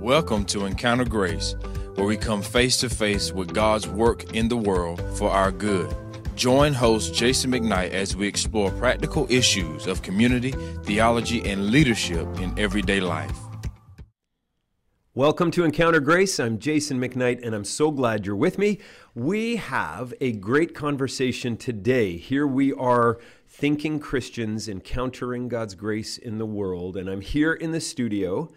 Welcome to Encounter Grace, where we come face to face with God's work in the world for our good. Join host Jason McKnight as we explore practical issues of community, theology, and leadership in everyday life. Welcome to Encounter Grace. I'm Jason McKnight, and I'm so glad you're with me. We have a great conversation today. Here we are, thinking Christians encountering God's grace in the world, and I'm here in the studio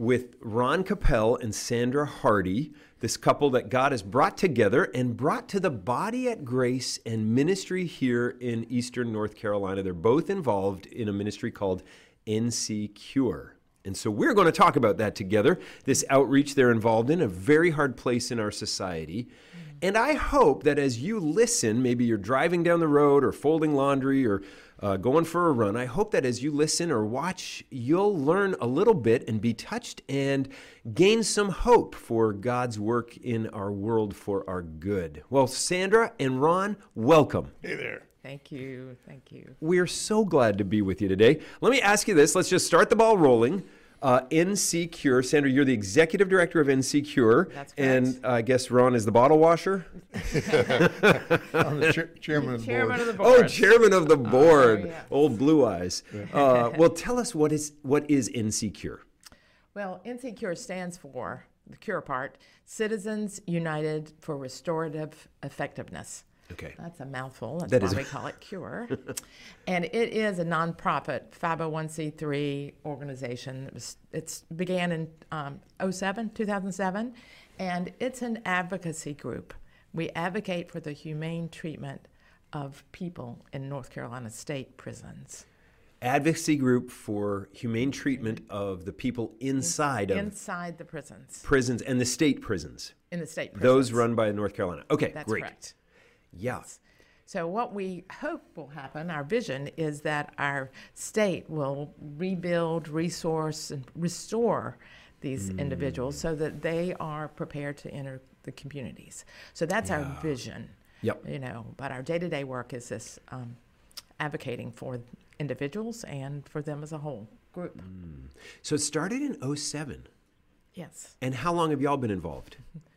with Ron Capell and Sandra Hardee, this couple that God has brought together and brought to the body at grace and ministry here in Eastern North Carolina. They're both involved in a ministry called NC Cure. And so we're going to talk about that together, this outreach they're involved in, a very hard place in our society. And I hope that as you listen, maybe you're driving down the road or folding laundry or uh, going for a run, I hope that as you listen or watch, you'll learn a little bit and be touched and gain some hope for God's work in our world for our good. Well, Sandra and Ron, welcome. Hey there. Thank you. Thank you. We're so glad to be with you today. Let me ask you this. Let's just start the ball rolling. Uh, NC Cure. Sandra, you're the executive director of NC Cure. That's correct. And uh, I guess Ron is the bottle washer. I'm the chair- chairman of the Chairman board. of the board. Oh, chairman of the board. yes. Old blue eyes. Uh, well, tell us what is what is NC Cure? Well, NC Cure stands for the cure part Citizens United for Restorative Effectiveness. Okay. That's a mouthful. That's That why is- we call it CURE. and it is a nonprofit 501c3 organization. It was, it's began in um, 07, 2007, and it's an advocacy group. We advocate for the humane treatment of people in North Carolina state prisons. Advocacy group for humane treatment of the people inside of Inside the prisons, prisons and the state prisons. in the state prisons. Those run by North Carolina. Okay, That's great. correct. Yeah. So, what we hope will happen, our vision, is that our state will rebuild, resource, and restore these individuals so that they are prepared to enter the communities. So, that's our vision. Yep. You know, but our day to day work is this um, advocating for individuals and for them as a whole group. So it started in 07. Yes. And how long have y'all been involved?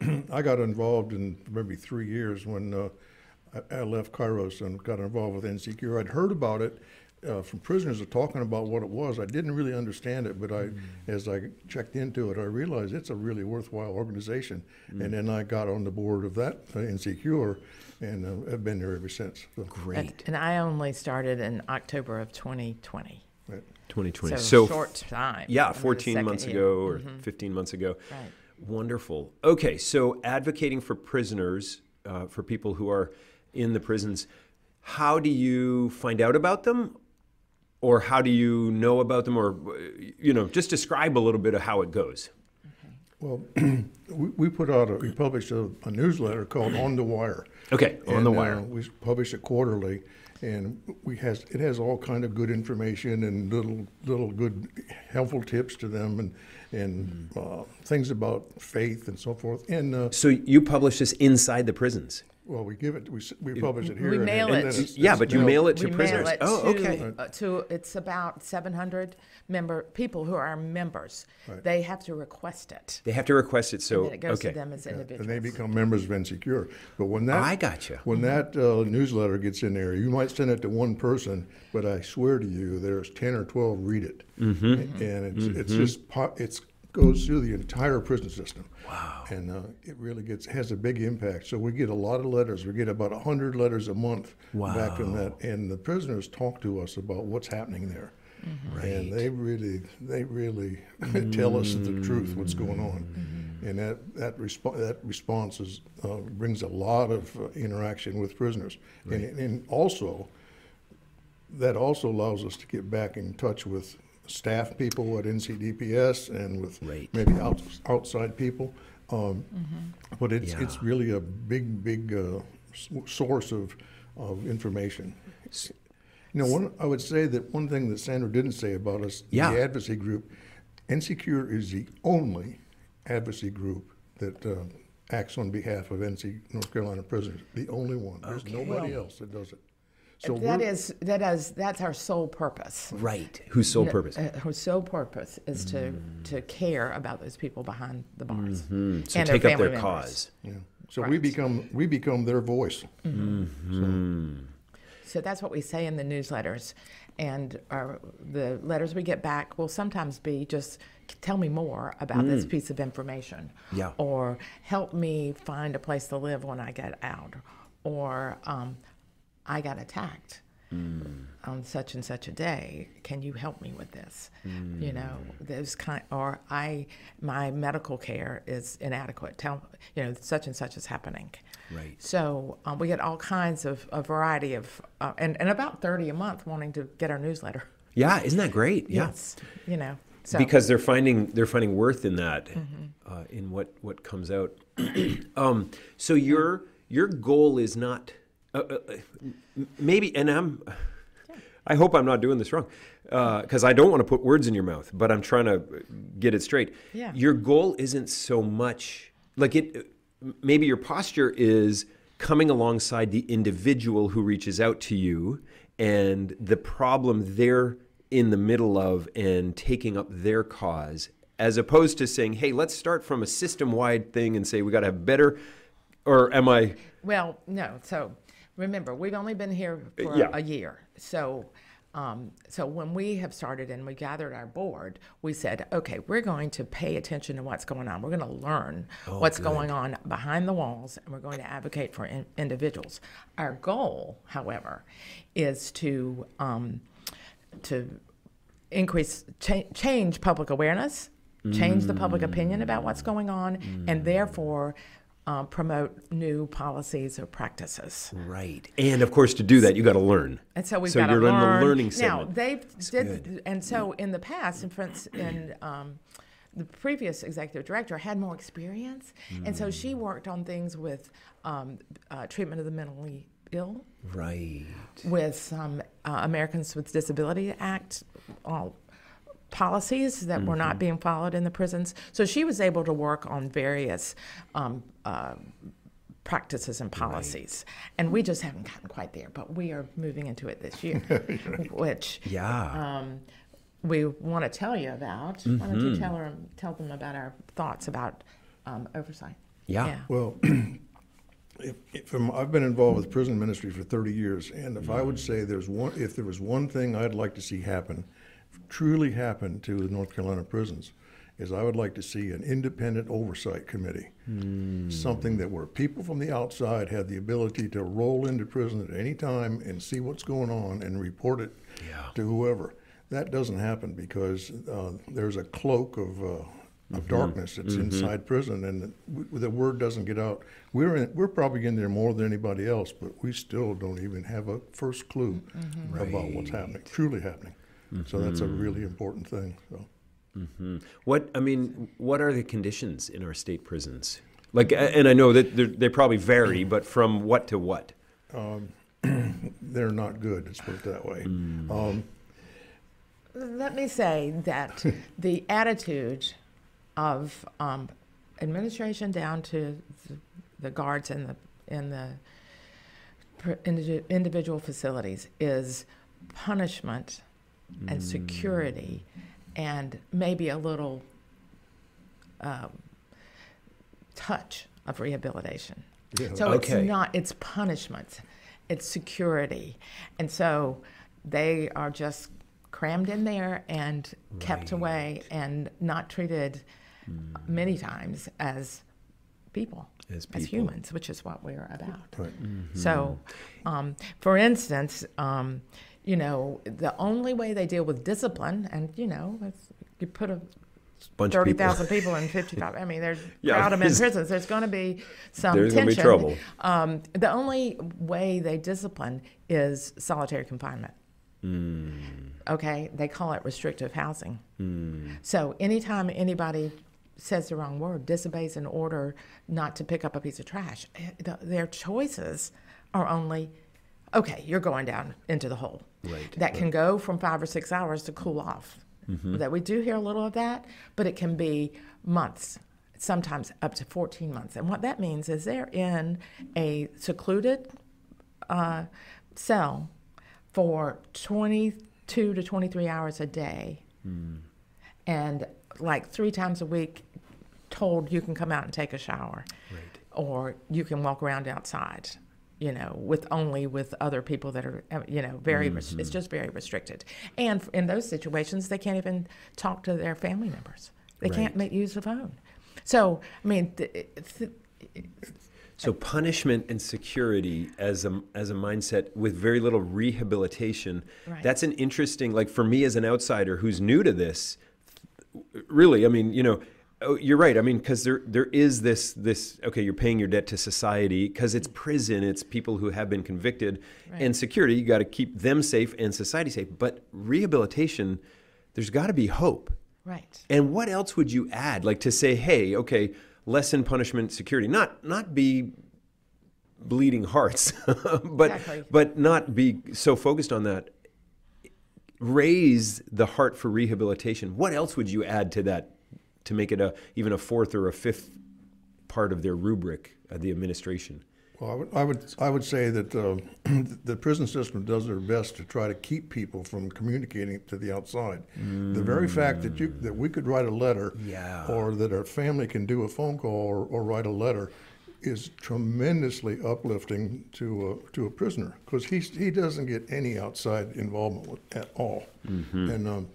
I got involved in maybe three years when uh, I, I left Kairos and got involved with NC Cure. I'd heard about it uh, from prisoners are talking about what it was. I didn't really understand it, but I, as I checked into it, I realized it's a really worthwhile organization. And then I got on the board of that uh, NC Cure, and uh, I've been there ever since. So, And, Great. and I only started in October of 2020. right. 2020. So, short time. Yeah, I'm in the 14 second months year. ago or 15 months ago. Right. Wonderful. Okay, so advocating for prisoners, uh, for people who are in the prisons, how do you find out about them? Or how do you know about them? Or, uh, you know, just describe a little bit of how it goes. Well, we, we put out, a, we published a, a newsletter called On the Wire. Okay, on And, the uh, wire. we publish it quarterly, and we has it has all kind of good information and little little good helpful tips to them and and Mm-hmm. uh, things about faith and so forth. And uh, So you publish this inside the prisons? Well, we give it we we publish it here. We and- mail and it. then it's- Yeah, it's but you mailed- mail it to we prisoners. mail it oh, to, okay. uh, to it's about 700 member people who are members. Right. They have to request it, They have to request it. So and then it goes okay. to them as individuals. And they become members of NC Cure. But when that I gotcha. when that uh, newsletter gets in there, you might send it to one person, but I swear to you, there's ten or twelve read it, Mm-hmm. and it's it's just po- it's goes through the entire prison system. Wow! And uh, it really gets has a big impact. So we get a lot of letters. We get about hundred letters a month back from that, and the prisoners talk to us about what's happening there. And they really, they really tell us the truth, what's going on, and that that, resp- that response is, uh, brings a lot of uh, interaction with prisoners, and, and also that also allows us to get back in touch with staff people at NCDPS and with Right. maybe out, outside people. Um, But it's, Yeah. it's really a big, big uh, source of, of information. You know, one, I would say that one thing that Sandra didn't say about us, Yeah. the advocacy group, NC Cure is the only advocacy group that uh, acts on behalf of NC North Carolina prisoners. The only one. There's nobody else that does it. So that we're- is that is that's our sole purpose. Right. Whose sole purpose? Uh, her sole purpose is to to care about those people behind the bars Mm-hmm. So and take their up their members. cause. Yeah. So we become we become their voice. So that's what we say in the newsletters, and our, the letters we get back will sometimes be just tell me more about this piece of information, Yeah. or help me find a place to live when I get out, or um, I got attacked on such and such a day. Can you help me with this? You know, those kind, or I my medical care is inadequate. Tell you know such and such is happening. Right. So um, we get all kinds of a variety of, uh, and, and about 30 a month wanting to get our newsletter. Yeah, isn't that great? Yeah. Yes. You know, so. Because they're finding they're finding worth in that, Mm-hmm. uh, in what what comes out. um, so your your goal is not uh, uh, uh, maybe, and I'm. I hope I'm not doing this wrong, because I don't want to put words in your mouth, but I'm trying to get it straight. Yeah. Your goal isn't so much like it. Maybe your posture is coming alongside the individual who reaches out to you and the problem they're in the middle of and taking up their cause, as opposed to saying, "Hey, let's start from a system-wide thing and say we got to have better." Or am I? Well, no. So remember, we've only been here for yeah. a year. So, um, so when we have started and we gathered our board, we said, okay, we're going to pay attention to what's going on. We're going to learn what's going on behind the walls, and we're going to advocate for in- individuals. Our goal, however, is to um, to increase cha- change public awareness, change the public opinion about what's going on, and therefore uh, promote new policies or practices. Right. And of course, to do that, you got to learn. And so we've So got you're in the learning learning now they've did, and so in the past, in, for instance, in um, the previous executive director had more experience, and so she worked on things with um, uh, treatment of the mentally ill, Right. with some uh, Americans with Disability Act uh, policies that were not being followed in the prisons. So she was able to work on various um, uh, practices and policies. And we just haven't gotten quite there, but we are moving into it this year, which Yeah. um, we want to tell you about. Why don't you tell, her, tell them about our thoughts about um, oversight? Yeah. Well, if, if from, I've been involved with prison ministry for 30 years, and if I would say there's one, if there was one thing I'd like to see happen, truly happen to the North Carolina prisons, is I would like to see an independent oversight committee, something that where people from the outside have the ability to roll into prison at any time and see what's going on and report it to whoever. That doesn't happen because uh, there's a cloak of. Uh, of darkness that's inside prison, and the, the word doesn't get out. We're in, we're probably in there more than anybody else, but we still don't even have a first clue about what's happening, truly happening. So that's a really important thing. So. What I mean, what are the conditions in our state prisons? Like, and I know that they're- probably vary, but from what to what? They're not good. Let's put it that way. Um, Let me say that the attitude of um, administration down to the, the guards in the in the individual facilities is punishment and security, and maybe a little um, touch of rehabilitation. Yeah. So Okay. it's not it's punishment, it's security, and so they are just crammed in there and kept away and not treated many times as people, As people. humans, which is what we're about. right. So, um, for instance, um, you know, the only way they deal with discipline, and you know, you put a Bunch of thirty people. people in fifty-five. I mean, there's Yeah, crowd them in prisons. There's going to be some There's gonna be tension. trouble. Um, the only way they discipline is solitary confinement. Hmm. Okay, they call it restrictive housing. So anytime anybody says the wrong word, disobeys an order not to pick up a piece of trash, eh, the, their choices are only, okay, you're going down into the hole. Right, That can go from five or six hours to cool off. That we do hear a little of that, but it can be months, sometimes up to 14 months. And what that means is they're in a secluded uh, cell for 22 to 23 hours a day. And like three times a week, told you can come out and take a shower. Or you can walk around outside, you know, with only with other people that are, uh, you know, very, res- it's just very restricted. And in those situations, they can't even talk to their family members. They can't make, use the phone. So, I mean, th- th- So punishment and security as a as a mindset with very little rehabilitation. Right. That's an interesting like for me as an outsider who's new to this. Really, I mean, you know, oh, you're right. I mean, because there there is this this okay, you're paying your debt to society because it's mm-hmm. prison, it's people who have been convicted, Right. and security. You got to keep them safe and society safe. But rehabilitation, there's got to be hope. right. And what else would you add? Like to say, hey, okay, lessen punishment, security, not not be bleeding hearts, but Exactly. but not be so focused on that. Raise the heart for rehabilitation. What else would you add to that to make it a even a fourth or a fifth part of their rubric of the administration? Well, I would, I would, I would say that uh, the prison system does their best to try to keep people from communicating to the outside. The very fact that you that we could write a letter, Yeah. or that our family can do a phone call or, or write a letter, is tremendously uplifting to a, to a prisoner because he he doesn't get any outside involvement at all, and. Um,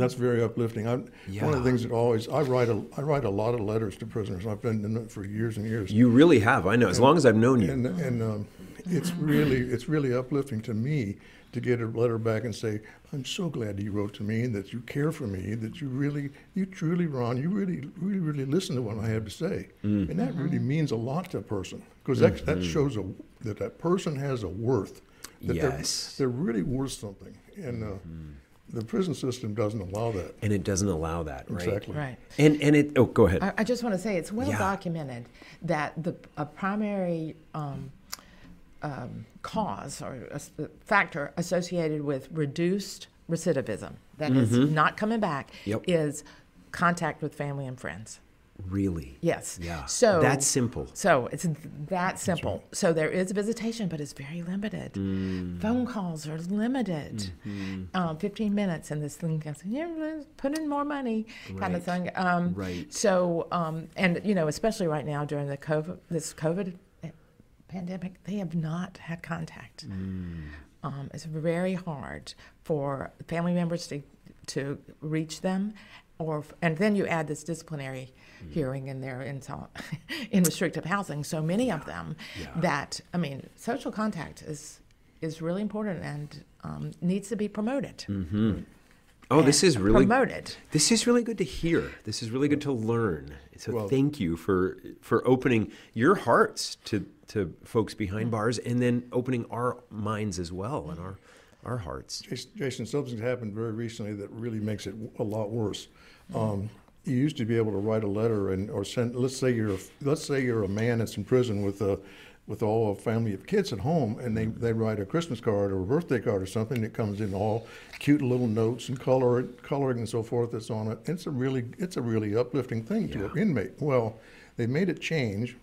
that's very uplifting. I, One of the things that always I write a I write a lot of letters to prisoners. I've been doing it for years and years. You really have, I know. As long as I've known you. And, and um, it's really it's really uplifting to me to get a letter back and say, I'm so glad you wrote to me and that you care for me, that you really, you truly, Ron, you really, really, really listen to what I have to say. Mm. And that really means a lot to a person because that, that shows a, that that person has a worth. That Yes. they're, they're really worth something. And uh, the prison system doesn't allow that. and it doesn't allow that, right? Exactly. Right. And and it. Oh, go ahead. I, I just want to say it's well Yeah. documented that the a primary um, um, cause or a s- factor associated with reduced recidivism, that is not coming back, Mm-hmm. Yep. is contact with family and friends. Really? Yes. Yeah. So that's simple. So it's that simple. So there is visitation, but it's very limited. Mm. Phone calls are limited. Mm-hmm. Uh, 15 minutes, and this thing goes, yeah, put in more money, kind of thing. Um, Right. So, um, and you know, especially right now during the COVID, this COVID pandemic, they have not had contact. Mm. Um, it's very hard for family members to to reach them, or and then you add this disciplinary. Hearing in there in so, in restrictive housing. So many of them that I mean, social contact is is really important and um, needs to be promoted. Oh, this is really promoted. This is really good to hear. This is really good to learn. So Well- thank you for for opening your hearts to to folks behind bars, and then opening our minds as well and our our hearts. Jason, Jason, something's happened very recently that really makes it a lot worse. Um, you used to be able to write a letter and or send. Let's say you're let's say you're a man that's in prison with a with all a family of kids at home, and they, they write a Christmas card or a birthday card or something that comes in all cute little notes and color coloring and so forth that's on it. It's a really it's a really uplifting thing to an inmate. Well, they made a change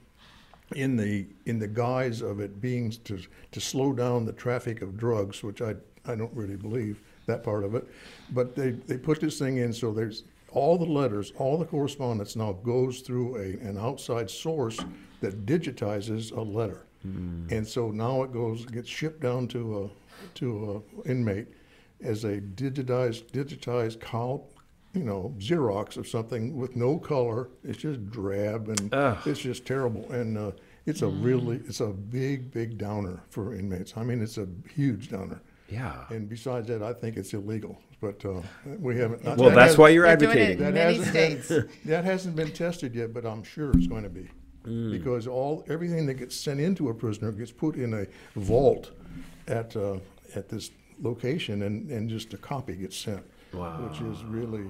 in the in the guise of it being to to slow down the traffic of drugs, which I I don't really believe that part of it, but they they put this thing in so there's all the letters, all the correspondence now goes through a an outside source that digitizes a letter, and so now it goes gets shipped down to a to a inmate as a digitized digitized col you know, Xerox of something with no color. It's just drab and it's just terrible. And uh, it's a really, it's a big, big downer for inmates. I mean, it's a huge downer. Yeah. And besides that, I think it's illegal. But uh, we haven't. Well, that that's why you're They're doing it advocating. in that many hasn't been- states. that hasn't been tested yet, but I'm sure it's going to be. Mm. Because all everything that gets sent into a prisoner gets put in a vault at uh, at this location, and, and just a copy gets sent. Wow. Which is really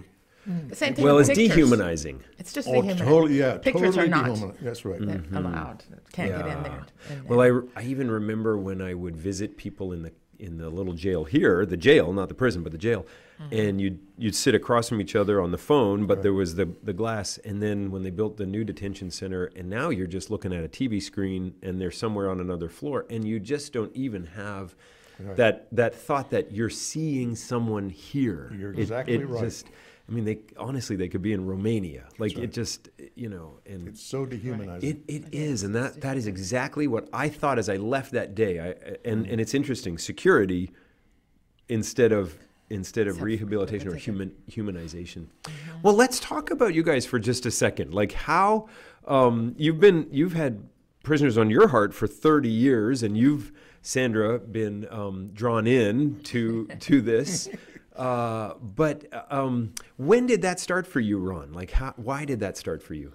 The same thing Well, it's pictures. dehumanizing. It's just oh, dehumanizing. totally yeah, Pictures totally are not dehumanizing. That's right. they're allowed. Can't get in there. in Well, there. I, I even remember when I would visit people in the in the little jail here, the jail, not the prison, but the jail, mm-hmm. and you'd you'd sit across from each other on the phone, but there was the the glass. And then when they built the new detention center, and now you're just looking at a TV screen, and they're somewhere on another floor, and you just don't even have Right. That that thought that you're seeing someone here. You're It- exactly it right. Just, I mean, they honestly they could be in Romania. Like it just, you know, and It's so dehumanizing. it, it is, and that, that is exactly what I thought as I left that day. I, and, and it's interesting, security instead of instead of rehabilitation or human humanization. Well, let's talk about you guys for just a second. Like how um, you've been you've had prisoners on your heart for 30 years, and you've Sandra been um, drawn in to to this. Uh, but um, when did that start for you, Ron? Like, how, why did that start for you?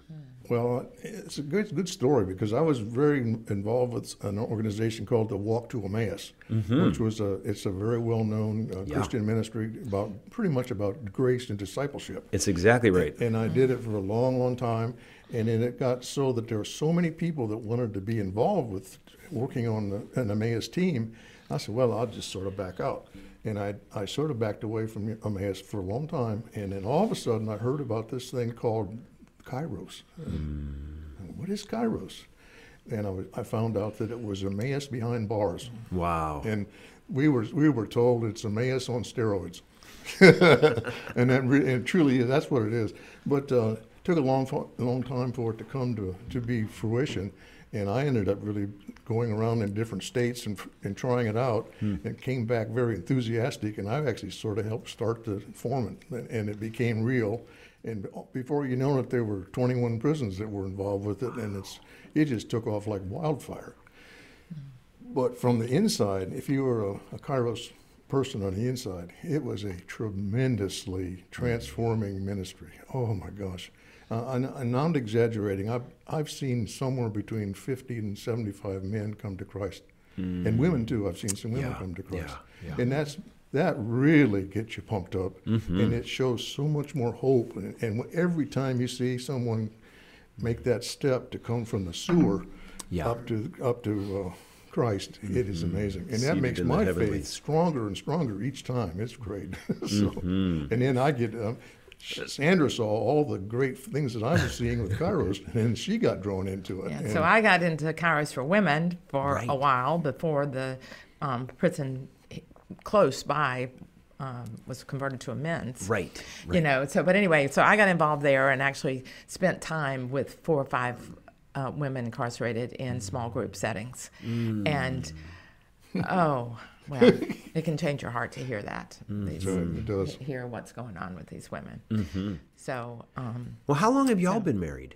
Well, it's a good good story because I was very involved with an organization called the Walk to Emmaus, which was a it's a very well known uh, Yeah. Christian ministry about pretty much about grace and discipleship. It's exactly right. And I did it for a long, long time, and then it got so that there were so many people that wanted to be involved with working on the, an Emmaus team. I said, well, I'll just sort of back out. And I, I sort of backed away from Emmaus for a long time, and then all of a sudden I heard about this thing called Kairos. What is Kairos? And I, was, I found out that it was Emmaus behind bars. Wow. And we were we were told it's Emmaus on steroids, and that re- and truly that's what it is. But uh, it took a long long time for it to come to to be fruition, and I ended up really going around in different states and and trying it out, hmm. and came back very enthusiastic. And I actually sort of helped start the form it, and- and it became real. And uh, before you know it, there were 21 prisons that were involved with it, and it's it just took off like wildfire. Hmm. But from the inside, if you were a, a Kairos person on the inside, it was a tremendously hmm. transforming ministry. Oh my gosh. Uh, and, and I'm not exaggerating. I've, I've seen somewhere between 50 and 75 men come to Christ. And women too. I've seen some women Yeah, come to Christ. yeah, yeah. And that's that really gets you pumped up. Mm-hmm. And it shows so much more hope. And, and every time you see someone make that step to come from the sewer up to up to uh, Christ, it is amazing, and that makes my faith stronger and stronger each time. It's great. so, Mm-hmm. and then I get. Um, Sandra saw all the great things that I was seeing with Kairos, and she got drawn into it. Yeah, and so I got into Kairos for Women for Right. a while before the um, prison close by um, was converted to a men's. Right, You know, so, but anyway, so I got involved there and actually spent time with four or five uh, women incarcerated in small group settings. Mm. And, oh, well, it can change your heart to hear that. These- it does. Hear what's going on with these women. Mm-hmm. So, um, Well, how long have y'all been married?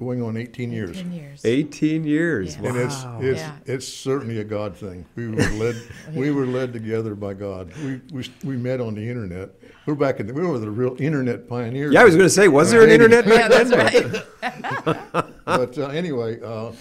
going on 18 years. 10 years. 18 years. Yeah. And it's Wow. it's Yeah. it's certainly a God thing. We were led we were led together by God. We we, we met on the internet. We're back in the, we were the real internet pioneers. Yeah, I was going to say, was there an internet Yeah, back that's then? right. but uh, anyway, uh,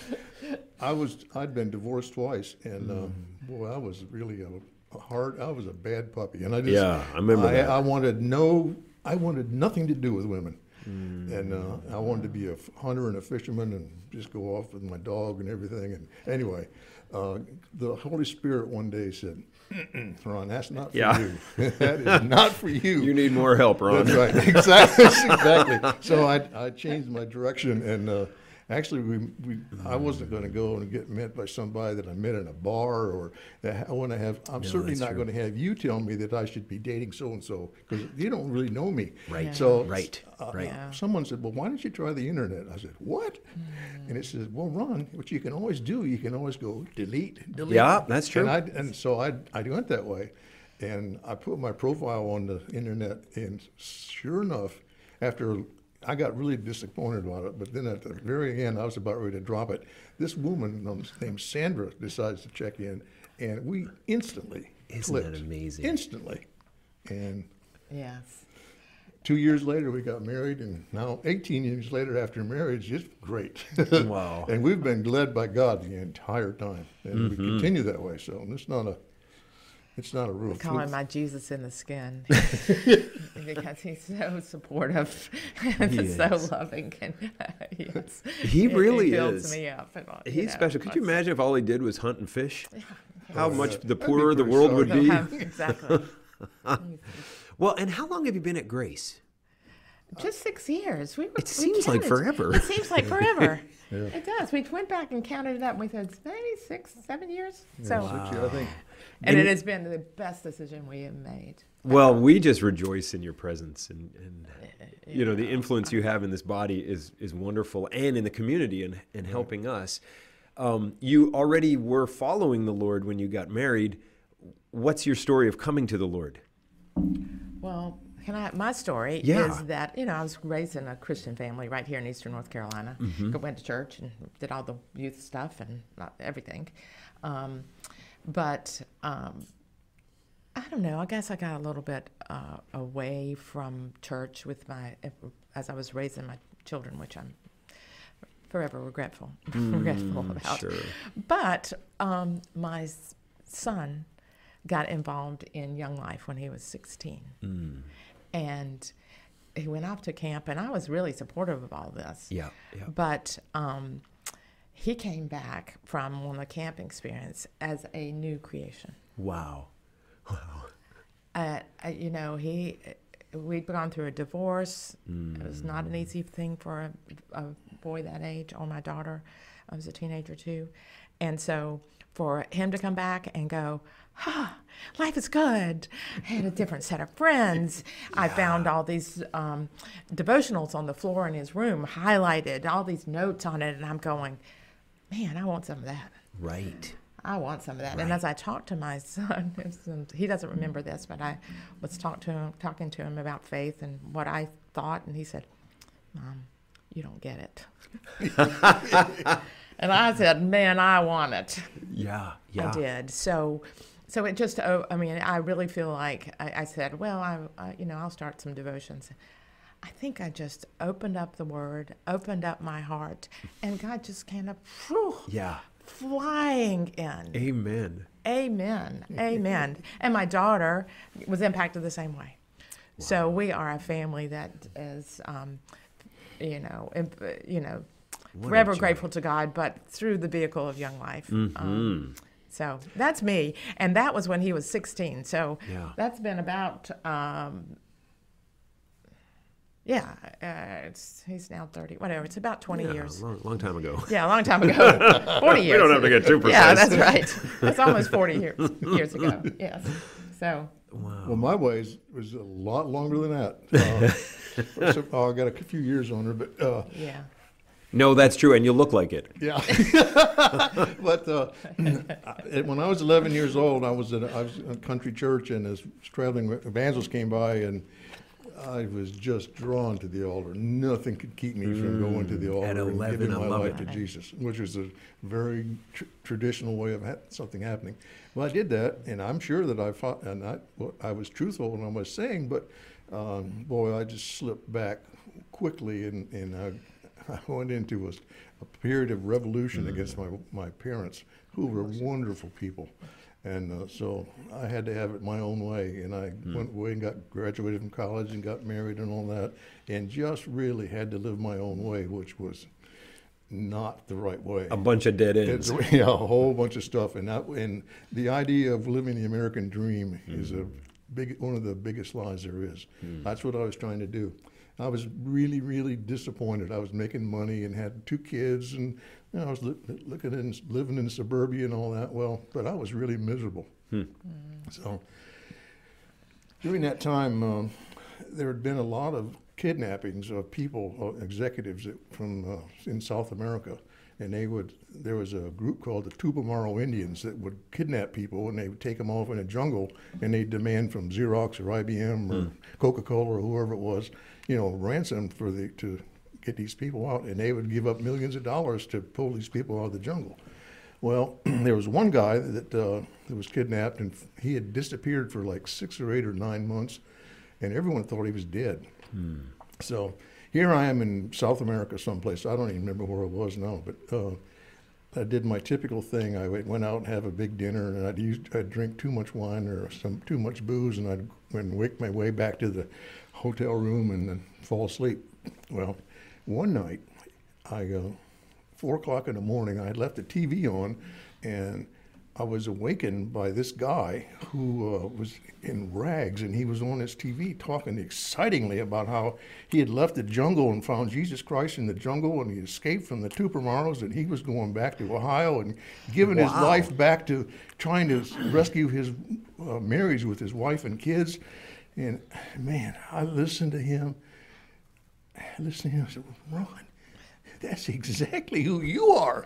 I was I'd been divorced twice, and uh, boy, I was really a, a hard. I was a bad puppy, and I just Yeah, I remember I. I wanted no. I wanted nothing to do with women, Mm. and uh, I wanted to be a hunter and a fisherman, and just go off with my dog and everything. And anyway, uh, the Holy Spirit one day said, "Mm-mm, "Ron, that's not for Yeah. you. that is not for you." You need more help, Ron. That's right. Exactly. exactly. So I, I changed my direction, and uh, actually, we, we I wasn't going to go and get met by somebody that I met in a bar, or that I want to have. I'm certainly that's not true. going to have you tell me that I should be dating so and so because you don't really know me. Right. So Right. uh, Right. Yeah. Someone said, "Well, why don't you try the internet?" I said, "What?" And it says, "Well, Ron, what you can always do, you can always go delete, delete." Yeah, that's true. And, I, and so I, I went that way, and I put my profile on the internet, and sure enough, after I got really disappointed about it, but then at the very end, I was about ready to drop it. This woman um, named Sandra decides to check in, and we instantly Isn't that amazing? Instantly, and yes. two years later we got married, and now 18 years later after marriage, it's great. Wow. and we've been led by God the entire time, and we Mm-hmm. continue that way. So it's not a, it's not a real. I call fluke. him my Jesus in the skin because he's so supportive and He so loving and uh, yes, He It- really it builds is. me up. And, all, you He's know, special. Could you imagine if all he did was hunt and fish? How yeah. much the poorer the pretty world would be. You'll exactly. Well, and how long have you been at Grace? Just six years. We were, It we seems like forever. It seems like forever. It does. We went back and counted it up, and we said maybe six, seven years. So Six years, I think and, and it has been the best decision we have made. Well, we just rejoice in your presence, and, and you know the influence you have in this body is is wonderful, and in the community, and and helping us. Um, you already were following the Lord when you got married. What's your story of coming to the Lord? Well, can I? My story Yeah. is that you know I was raised in a Christian family right here in Eastern North Carolina. Mm-hmm. Went to church and did all the youth stuff and everything, um, but um, I don't know. I guess I got a little bit uh, away from church with my as I was raising my children, which I'm forever regretful regretful about. sure. But um, my son got involved in Young Life when he was 16, and he went off to camp, and I was really supportive of all this. Yeah, yeah. But um, he came back from one of the camp experience as a new creation. Wow. Uh, uh, you know, he we'd gone through a divorce. It was not an easy thing for a, a boy that age, or my daughter. I was a teenager too, and so for him to come back and go, ah, life is good. I had a different set of friends. I found all these um, devotionals on the floor in his room, highlighted, all these notes on it, and I'm going, man, I want some of that. Right. I want some of that. And as I talked to my son, he doesn't remember this, but I was talk to him, talking to him about faith and what I thought, and he said, "Mom, you don't get it." and I said, "Man, I want it." Yeah. Yeah. I did. So, so it just, oh, I mean, I really feel like I, I said, well, I, I, you know, I'll start some devotions. I think I just opened up the Word, opened up my heart, and God just kind of whew, Yeah. flying in. Amen. Amen. Amen. and my daughter was impacted the same way. So we are a family that is, um, you know, imp- you know, What forever grateful to God, but through the vehicle of Young Life. Mm-hmm. Um, so that's me, and that was when he was 16. So Yeah. that's been about, um, yeah, uh, it's, he's now 30. Whatever. It's about 20 Yeah, years. long, long time ago. Yeah, a long time ago. 40 years. We don't have to get too Yeah, that's right. That's almost 40 years, years ago. Yes. So, Wow. Well, my ways was a lot longer than that. Uh, so, oh, I got a few years on her, but uh, yeah. No, that's true, and you look like it. yeah. but uh, I- when I was 11 years old, I was at a, I was in a country church, and this traveling evangelist came by, and I was just drawn to the altar. Nothing could keep me from going to the altar At and 11, giving I my love life it. to Jesus, which was a very tr- traditional way of ha- something happening. Well, I did that, and I'm sure that I fought, and I, well, I was truthful when I was saying, but um, boy, I just slipped back quickly, and, and I, I went into a, a period of revolution against my my parents, who were wonderful people. And uh, so I had to have it my own way, and I hmm. went away and got graduated from college and got married and all that, and just really had to live my own way, which was not the right way. A bunch of dead ends. It's, yeah, a whole bunch of stuff, and that, and the idea of living the American dream is a hmm. big one of the biggest lies there is. Hmm. That's what I was trying to do. I was really, really disappointed. I was making money and had two kids, and you know, I was li- looking in, living in suburbia and all that. Well, but I was really miserable. So during that time, um, there had been a lot of kidnappings of people, uh, executives that, from uh, in South America, and they would. There was a group called the Tupamaro Indians that would kidnap people, and they would take them off in a jungle, and they'd demand from Xerox or IBM or Coca-Cola or whoever it was, you know, ransom for the to get these people out, and they would give up millions of dollars to pull these people out of the jungle. Well, there was one guy that, uh, that was kidnapped, and he had disappeared for like six or eight or nine months, and everyone thought he was dead. So here I am in South America, someplace. I don't even remember where it was now, but uh, I did my typical thing. I went went out and have a big dinner, and I'd use, I'd drink too much wine or some too much booze, and I'd and wake my way back to the hotel room and then fall asleep. Well, one night, I go, four o'clock in the morning, I had left the TV on, and I was awakened by this guy who uh, was in rags and he was on his TV talking excitingly about how he had left the jungle and found Jesus Christ in the jungle and he escaped from the Tupamaros and he was going back to Ohio and giving his life back to trying to rescue his uh, marriage with his wife and kids. And man, I listened to him. I him and said, Ron, that's exactly who you are.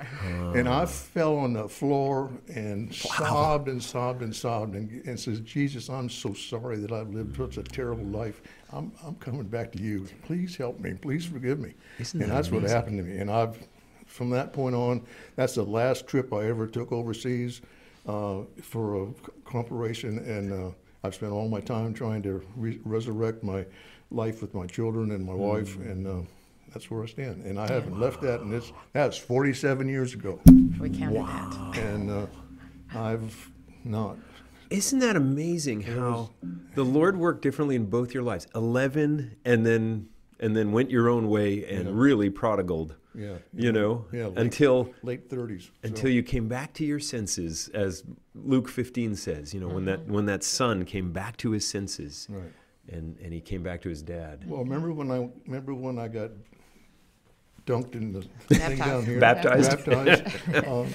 and I fell on the floor and sobbed and sobbed and sobbed and, and says, Jesus, I'm so sorry that I've lived such a terrible life. I'm, I'm coming back to you. Please help me. Please forgive me. Isn't and that that's what happened to me. And I've, from that point on, that's the last trip I ever took overseas uh, for a corporation. And uh, I've spent all my time trying to re- resurrect my life with my children and my wife. And uh, that's where I stand. And I haven't left that. And it's, that's 47 years ago. We counted that. And uh, I've not. Isn't that amazing how the Lord worked differently in both your lives? 11 and then and then went your own way and really prodigaled. Yeah. You know, Yeah, late- until Late 30s. until you came back to your senses as Luke 15 says, you know, when that when that son came back to his senses Right. And and he came back to his dad. Well, remember when I remember when I got dunked in the thing down here, Baptized. Baptized. um,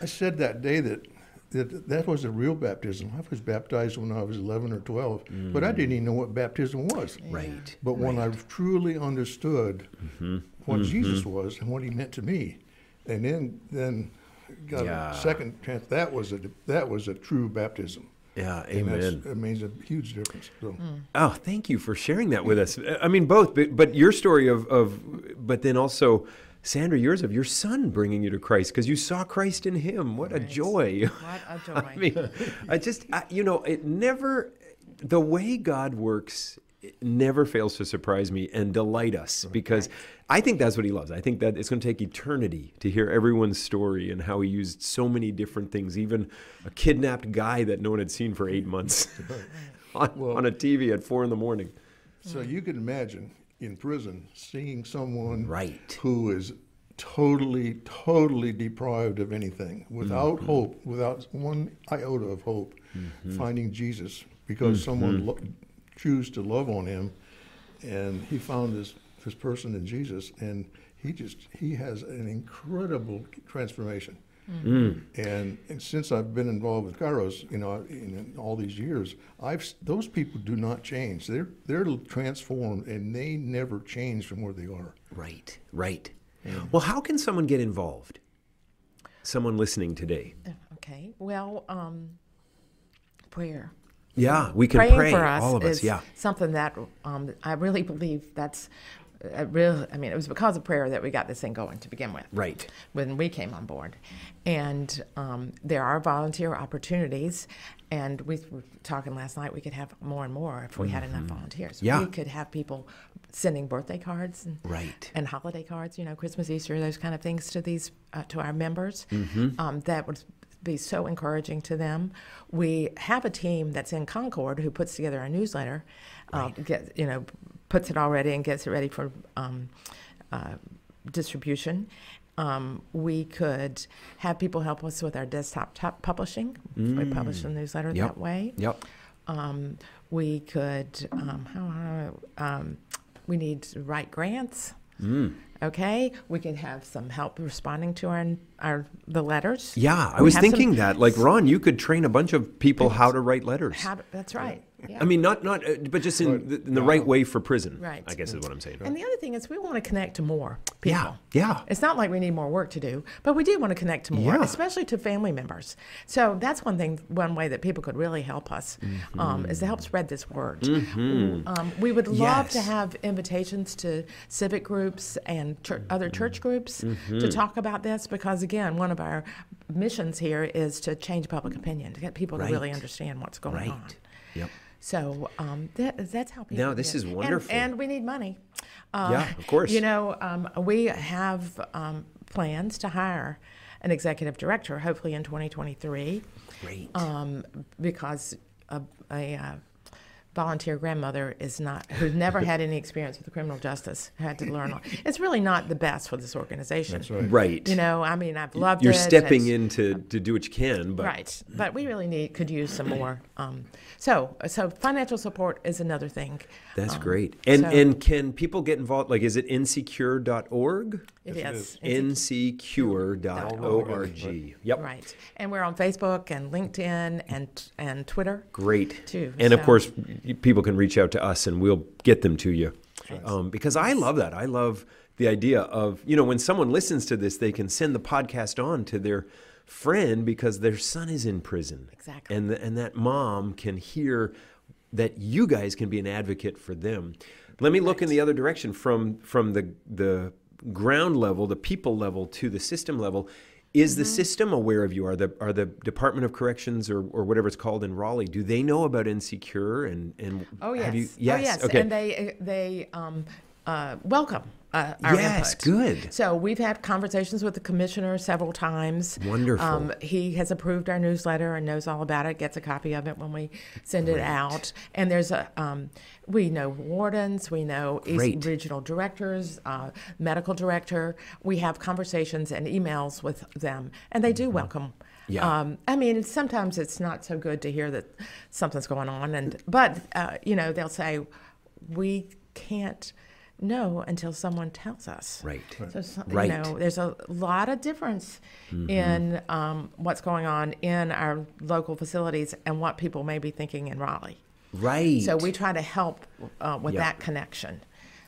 I said that day that, that that was a real baptism. I was baptized when I was 11 or 12, but I didn't even know what baptism was. Right. But when I truly understood Mm-hmm. what Jesus was and what He meant to me, and then then got Yeah. a second chance, that was a that was a true baptism. Yeah, amen. it makes a huge difference. So. Hmm. Oh, thank you for sharing that with us. I mean, both, but, but your story of, of, but then also, Sandra, yours of your son bringing you to Christ because you saw Christ in him. What a joy. What a joy. I mean, I just, I, you know, it never, the way God works it never fails to surprise me and delight us because I think that's what he loves. I think that it's going to take eternity to hear everyone's story and how he used so many different things, even a kidnapped guy that no one had seen for eight months on, on a TV at four in the morning. So you can imagine in prison seeing someone Right. who is totally, totally deprived of anything, without Mm-hmm. hope, without one iota of hope, finding Jesus because Mm-hmm. someone lo- choose to love on him, and he found this this person in Jesus, and he just he has an incredible transformation. Mm. And, and since I've been involved with Kairos, you know, in, in all these years, I've those people do not change. They're they're transformed, and they never change from where they are. Right, right. Well, how can someone get involved? Someone listening today. Okay. Well, um, prayer. Yeah, we can Praying pray, for us all of us. is Yeah. something that um, I really believe that's uh, real. I mean, it was because of prayer that we got this thing going to begin with. Right. When we came on board, and um, there are volunteer opportunities, and we were talking last night. We could have more and more if we had enough volunteers. Mm-hmm. Yeah. We could have people sending birthday cards and Right. and holiday cards, you know, Christmas, Easter, those kind of things to these uh, to our members. Mm-hmm. Um, that would be so encouraging to them. We have a team that's in Concord who puts together a newsletter, uh, get you know, puts it all ready and gets it ready for um, uh, distribution. Um, we could have people help us with our desktop top publishing. We publish the newsletter Mm. Yep. that way. Yep. Um, we could, um, how, how, um, we need to write grants. Mm. Okay, we could have some help responding to our, our the letters. Yeah, I We was have some- thinking that. Like Ron, you could train a bunch of people how to write letters. How to- that's right. Yeah. I mean, not not, uh, but just in, the, in the right way for prison. Right. I guess is what I'm saying. and the other thing is, we want to connect to more people. Yeah. Yeah. It's not like we need more work to do, but we do want to connect to more, Yeah. especially to family members. So that's one thing, one way that people could really help us um, is to help spread this word. Um, we would love to Yes. have invitations to civic groups and chur- other church groups to talk about this because, again, one of our missions here is to change public opinion, to get people to really Right. understand what's going Right. on. Yep. So um, that, that's how people. No, this is wonderful. And, we need money. Uh, Yeah, of course. You know, um, we have um, plans to hire an executive director, hopefully in 2023, Great. um, because a, a uh, volunteer grandmother is not who's never had any experience with the criminal justice had to learn. all- It's really not the best for this organization. That's right. Right. You know, I mean, I've loved You're it. stepping in to, to do what you can, but Right, but we really need could use some more. Um, so, so financial support is another thing. that's Um, great. And so and can people get involved? Like, is it nccure.org? it Yes, it is. is. Ncure.org. Yep. Right, and we're on Facebook and LinkedIn and and Twitter. Great. Too, And of course, y- people can reach out to us and we'll get them to you. Um, because I love that. I love the idea of, you know, when someone listens to this, they can send the podcast on to their friend because their son is in prison. Exactly. And, the, and that mom can hear that you guys can be an advocate for them. Let me look in the other direction from, from the, the ground level, the people level, to the system level. Is Mm-hmm. the system aware of you? Are the are the Department of Corrections or, or whatever it's called in Raleigh? Do they know about NC Cure and and Oh yes, have you, oh yes, okay and they they um, uh, welcome uh, our Yes, input. good. So we've had conversations with the commissioner several times. Wonderful. Um, he has approved our newsletter and knows all about it. Gets a copy of it when we send it out. And there's a um, we know wardens, we know Great. East regional directors, uh, medical director. We have conversations and emails with them, and they do welcome. Mm-hmm. Yeah. Um, I mean, sometimes it's not so good to hear that something's going on, and but uh, you know they'll say we can't know until someone tells us. Right. So so- Right. Mm-hmm. you know, there's a lot of difference in um, what's going on in our local facilities and what people may be thinking in Raleigh. right. So we try to help uh, with Yeah. that connection.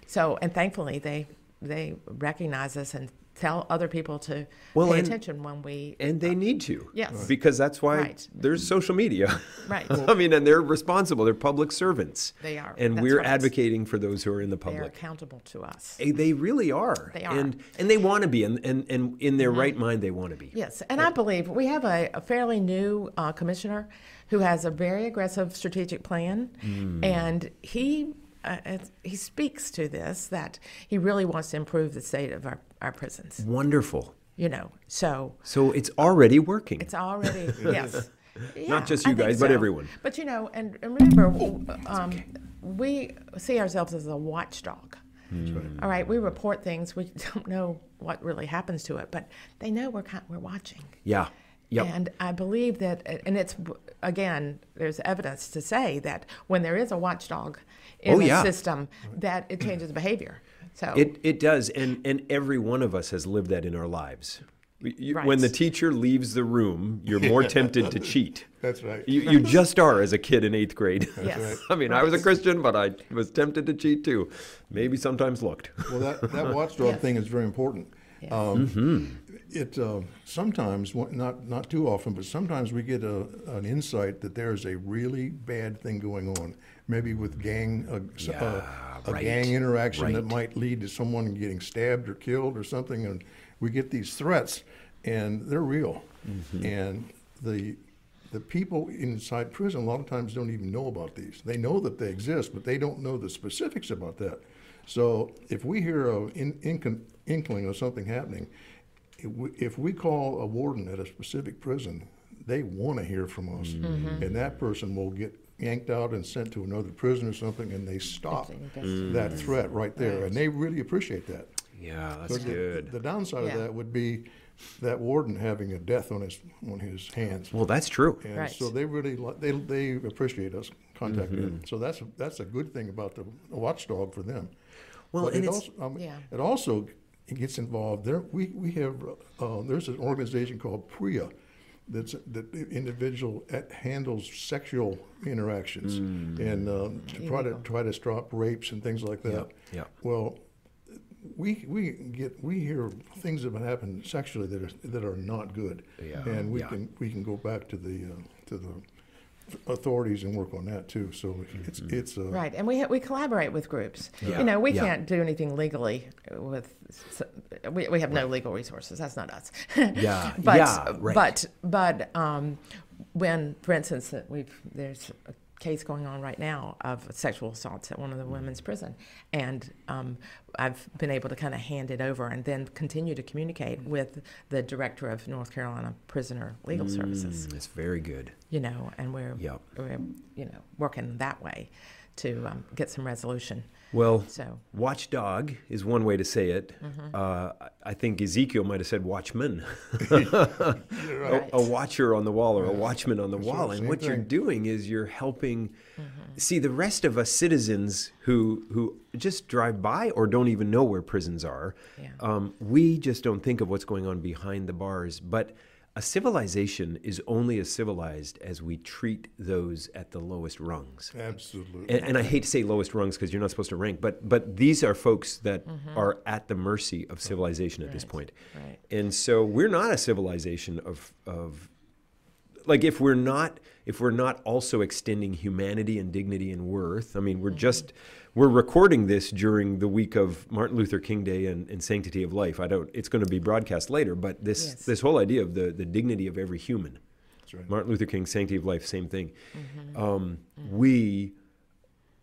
So and thankfully they they recognize us and tell other people to Well, pay and- attention when we and they need to. Yes. Because that's why Right. there's social media. Right. I mean, and they're responsible. They're public servants. They are. And That's we're advocating for those who are in the public. they are accountable to us. They really are. They are. Mm-hmm. And and they want to be. And, and, and in their right mind, they want to be. Yes, and I believe we have a, a fairly new uh, commissioner who has a very aggressive strategic plan, Hmm. and he uh, he speaks to this that he really wants to improve the state of our, our prisons. Wonderful. You know, so So it's already working. it's already yes. Yeah, just you think guys, but everyone. But you know, and, and remember, um, we see ourselves as a watchdog. Hmm. All right, we report things. We don't know what really happens to it, but they know we're kind, we're watching. yeah. Yep. And I believe that, and it's again, there's evidence to say that when there is a watchdog in Oh, the yeah. system, that it changes behavior. So It, it does, and, and every one of us has lived that in our lives. You- you- When the teacher leaves the room, you're more tempted to cheat. That's right. You, you just are as a kid in eighth grade. Yes. right. I mean, I was a Christian, but I was tempted to cheat too. Maybe sometimes looked. Well, that, that watchdog Yes. thing is very important. Yes. Um, Mm-hmm. It uh, sometimes, not not too often, but sometimes we get a, an insight that there is a really bad thing going on, maybe with gang a, s- a- Yeah, a right, gang interaction that might lead to someone getting stabbed or killed or something, and we get these threats, and they're real, Mm-hmm. and the the people inside prison a lot of times don't even know about these. They know that they exist, but they don't know the specifics about that. So if we hear an in, incon- inkling of something happening, if we, if we call a warden at a specific prison, they want to hear from us, Mm-hmm. and that person will get yanked out and sent to another prison or something, and they stop If that threat right there, and they really appreciate that. Yeah, that's But the- good. The downside Yeah. of that would be that warden having a death on his on his hands. Well, that's true. And Right. so they really li- they they appreciate us contacting Mm-hmm. them. So that's a, that's a good thing about the watchdog for them. Well, But and it it's- also um, Yeah. it also gets involved. There we we have uh, there's an organization called PREA. That's that the individual at, handles sexual interactions and um, to try to try to stop rapes and things like that. Yep, yep. Well, we we get we hear things that have happened sexually that are that are not good, Yeah, and we yeah. can we can go back to the uh, to the authorities and work on that too. So it's Mm-hmm. it's uh, Right, and we ha- we collaborate with groups. Yeah, You know, we yeah. can't do anything legally with. s- We, we have no legal resources. That's not us. Yeah, but yeah, right. but but um, when, for instance, that we've there's a case going on right now of sexual assaults at one of the mm. women's prison, and um, I've been able to kind of hand it over and then continue to communicate mm. with the director of North Carolina Prisoner Legal mm, Services. That's very good. You know, and we're, Yep. we're you know working that way to um, get some resolution. Well, So watchdog is one way to say it. Mm-hmm. Uh, I- I think Ezekiel might have said watchman, Right. a, a watcher on the wall or a watchman on the Sure, wall. And same what you're doing is you're helping. Mm-hmm. See, the rest of us citizens who who just drive by or don't even know where prisons are, Yeah. um, we just don't think of what's going on behind the bars. But a civilization is only as civilized as we treat those at the lowest rungs. Absolutely. And, and I hate to say lowest rungs because you're not supposed to rank, but but these are folks that Mm-hmm. are at the mercy of civilization at this point. right. And so we're not a civilization of of like if we're not if we're not also extending humanity and dignity and worth. I mean, we're Mm-hmm. just we're recording this during the week of Martin Luther King Day and, and Sanctity of Life. I don't. It's going to be broadcast later, but this Yes. this whole idea of the the dignity of every human. That's right. Martin Luther King, Sanctity of Life, same thing. Mm-hmm. Um, We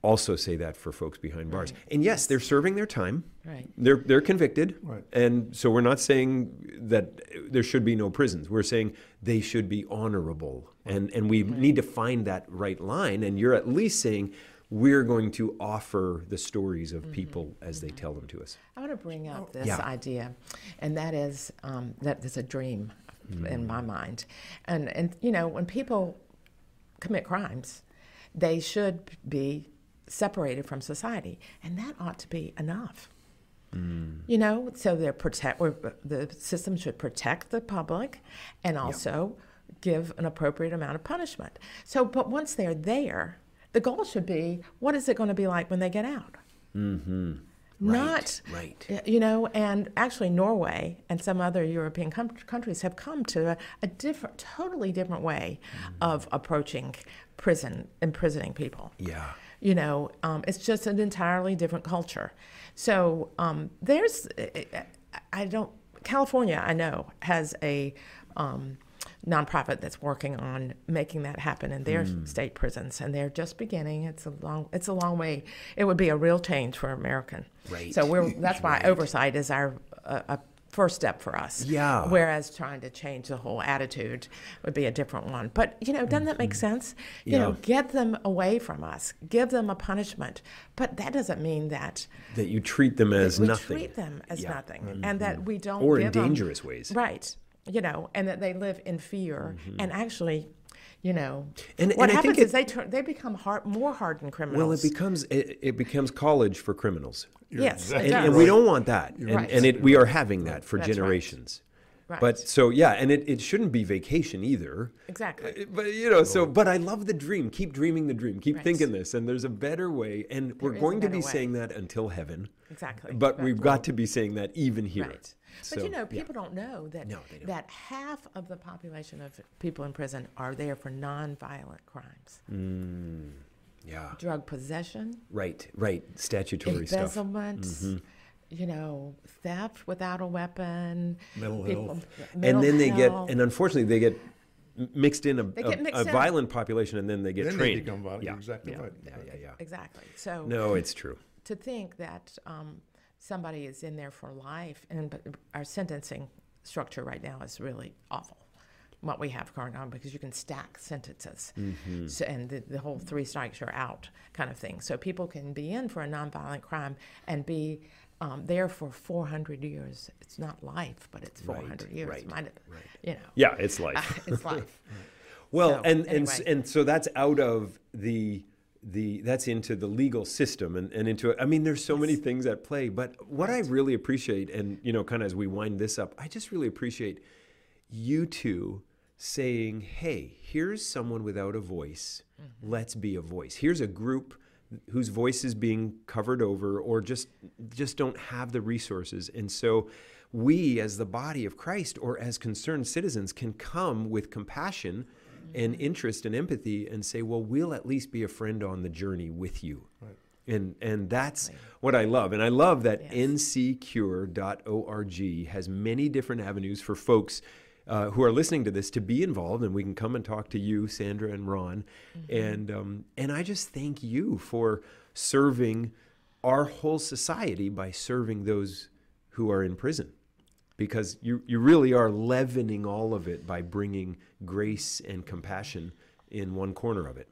also say that for folks behind bars. And yes, they're serving their time. Right. They're they're convicted. Right. And so we're not saying that there should be no prisons. We're saying they should be honorable. And and we need to find that right line. And you're at least saying we're going to offer the stories of people as they tell them to us. I want to bring up this Yeah. idea, and that is um, that there's a dream in Mm. my mind, and and you know when people commit crimes, they should be separated from society, and that ought to be enough. Mm. You know, so they're protect. Or the system should protect the public, and also give an appropriate amount of punishment. So, but once they're there, the goal should be: what is it going to be like when they get out? Mm-hmm. Not right. y- You know, and actually, Norway and some other European com- countries have come to a, a different, totally different way of approaching prison, imprisoning people. Yeah. You know, um, it's just an entirely different culture. So um, there's, I- I don't, California, I know, has a um, nonprofit that's working on making that happen in their state prisons, and they're just beginning. It's a long, it's a long way. It would be a real change for American. Right. So we're that's why oversight is our uh, a first step for us. Yeah. Whereas trying to change the whole attitude would be a different one. But you know, doesn't that make sense? You know, get them away from us, give them a punishment. But that doesn't mean that That you treat them as we nothing. treat them as Yeah. nothing, and that we don't Or in give them- dangerous ways. right? You know, and that they live in fear, and actually. You know, Mm-hmm. And- what and I think happens is it- they turn, they become hard, more hardened criminals. Well, it becomes it, it becomes college for criminals. yes, it and, and we don't want that. And, right. and it, we are having that for That's right. generations. Right. But so yeah, and it, it shouldn't be vacation either. exactly. Uh, But you know, so but I love the dream. Keep dreaming the dream. Keep Right. thinking this. And there's a better way. And we're going to be way. saying that until heaven. Exactly. But Right. we've got to be saying that even here. Right. So, but you know, yeah. people don't know that No, don't. that half of the population of people in prison are there for nonviolent crimes. Mm. Yeah. Drug possession, Right. Right. Statutory stuff. Mm-hmm. Embezzlement, you know, theft without a weapon, Mental health. and then they get, and unfortunately, they get mixed in a, a, mixed a in. violent population, and then they get Then they trained. become violent. Yeah. Exactly yeah. right. Yeah. Yeah. Yeah. exactly. So No, it's true. to think that um, somebody is in there for life, and our sentencing structure right now is really awful. What we have going on because you can stack sentences, Mm-hmm. so, and the, the whole three strikes you're out kind of thing. So people can be in for a nonviolent crime and be um, there for 400 years. It's not life, but it's Right, 400 years. right, Might have, you know, Yeah, it's life. it's life. Well, So, and and anyway. and so that's out of the the that's into the legal system and, and into I mean there's so many things at play but what I really appreciate and you know kind of as we wind this up I just really appreciate you two saying hey here's someone without a voice let's be a voice here's a group whose voice is being covered over or just just don't have the resources. And so we as the body of Christ or as concerned citizens can come with compassion and mm-hmm. interest and empathy and say well we'll at least be a friend on the journey with you. And and that's what I love. And I love that Yes. nccure.org has many different avenues for folks uh, who are listening to this to be involved, and we can come and talk to you, Sandra and Ron, and um, and I just thank you for serving our whole society by serving those who are in prison because you, you really are leavening all of it by bringing grace and compassion in one corner of it.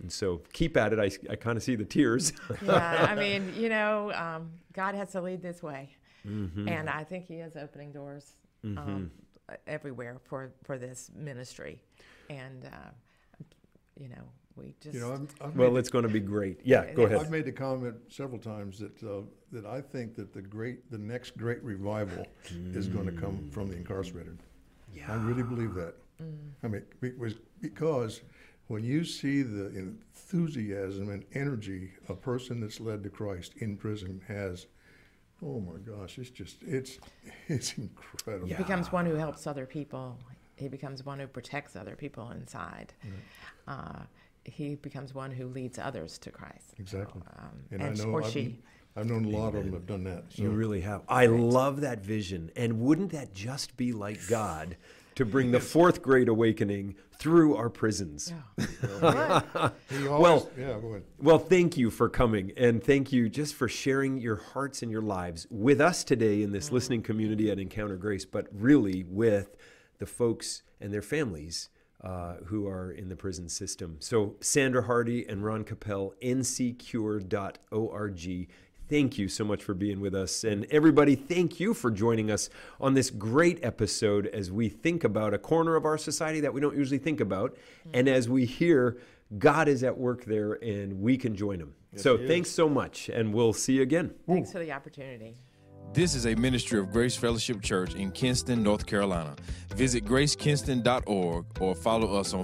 And so keep at it. I, I kind of see the tears. yeah, I mean, you know, um, God has to lead this way. Mm-hmm. And I think He is opening doors um, mm-hmm. Everywhere for, for this ministry. And, uh, you know, we just. You know, I'm, I've well, it's going to be great. Yeah, go ahead. I've made the comment several times that uh, that I think that the great, the next great revival mm. is going to come from the incarcerated. Yeah. I really believe that. Mm. I mean, because because when you see the enthusiasm and energy a person that's led to Christ in prison has, oh my gosh, it's just it's it's incredible. He becomes one who helps other people. He becomes one who protects other people inside. Uh, he becomes one who leads others to Christ. Exactly. So, um, and, and, I know or I've, she. I've known a lot Amen. of them have done that. So. You really have. I right. love that vision. And wouldn't that just be like God to bring the fourth great awakening through our prisons? Yeah. always, well, yeah, well, thank you for coming. And thank you just for sharing your hearts and your lives with us today in this mm. listening community at Encounter Grace, but really with the folks and their families uh, who are in the prison system. So, Sandra Hardee and Ron Capell, nccure.org. Thank you so much for being with us. And everybody, thank you for joining us on this great episode as we think about a corner of our society that we don't usually think about. Mm-hmm. And as we hear, God is at work there and we can join him. Yes, so, thanks so much. And we'll see you again. Thanks for the opportunity. This is a ministry of Grace Fellowship Church in Kinston, North Carolina. Visit gracekinston.org or follow us on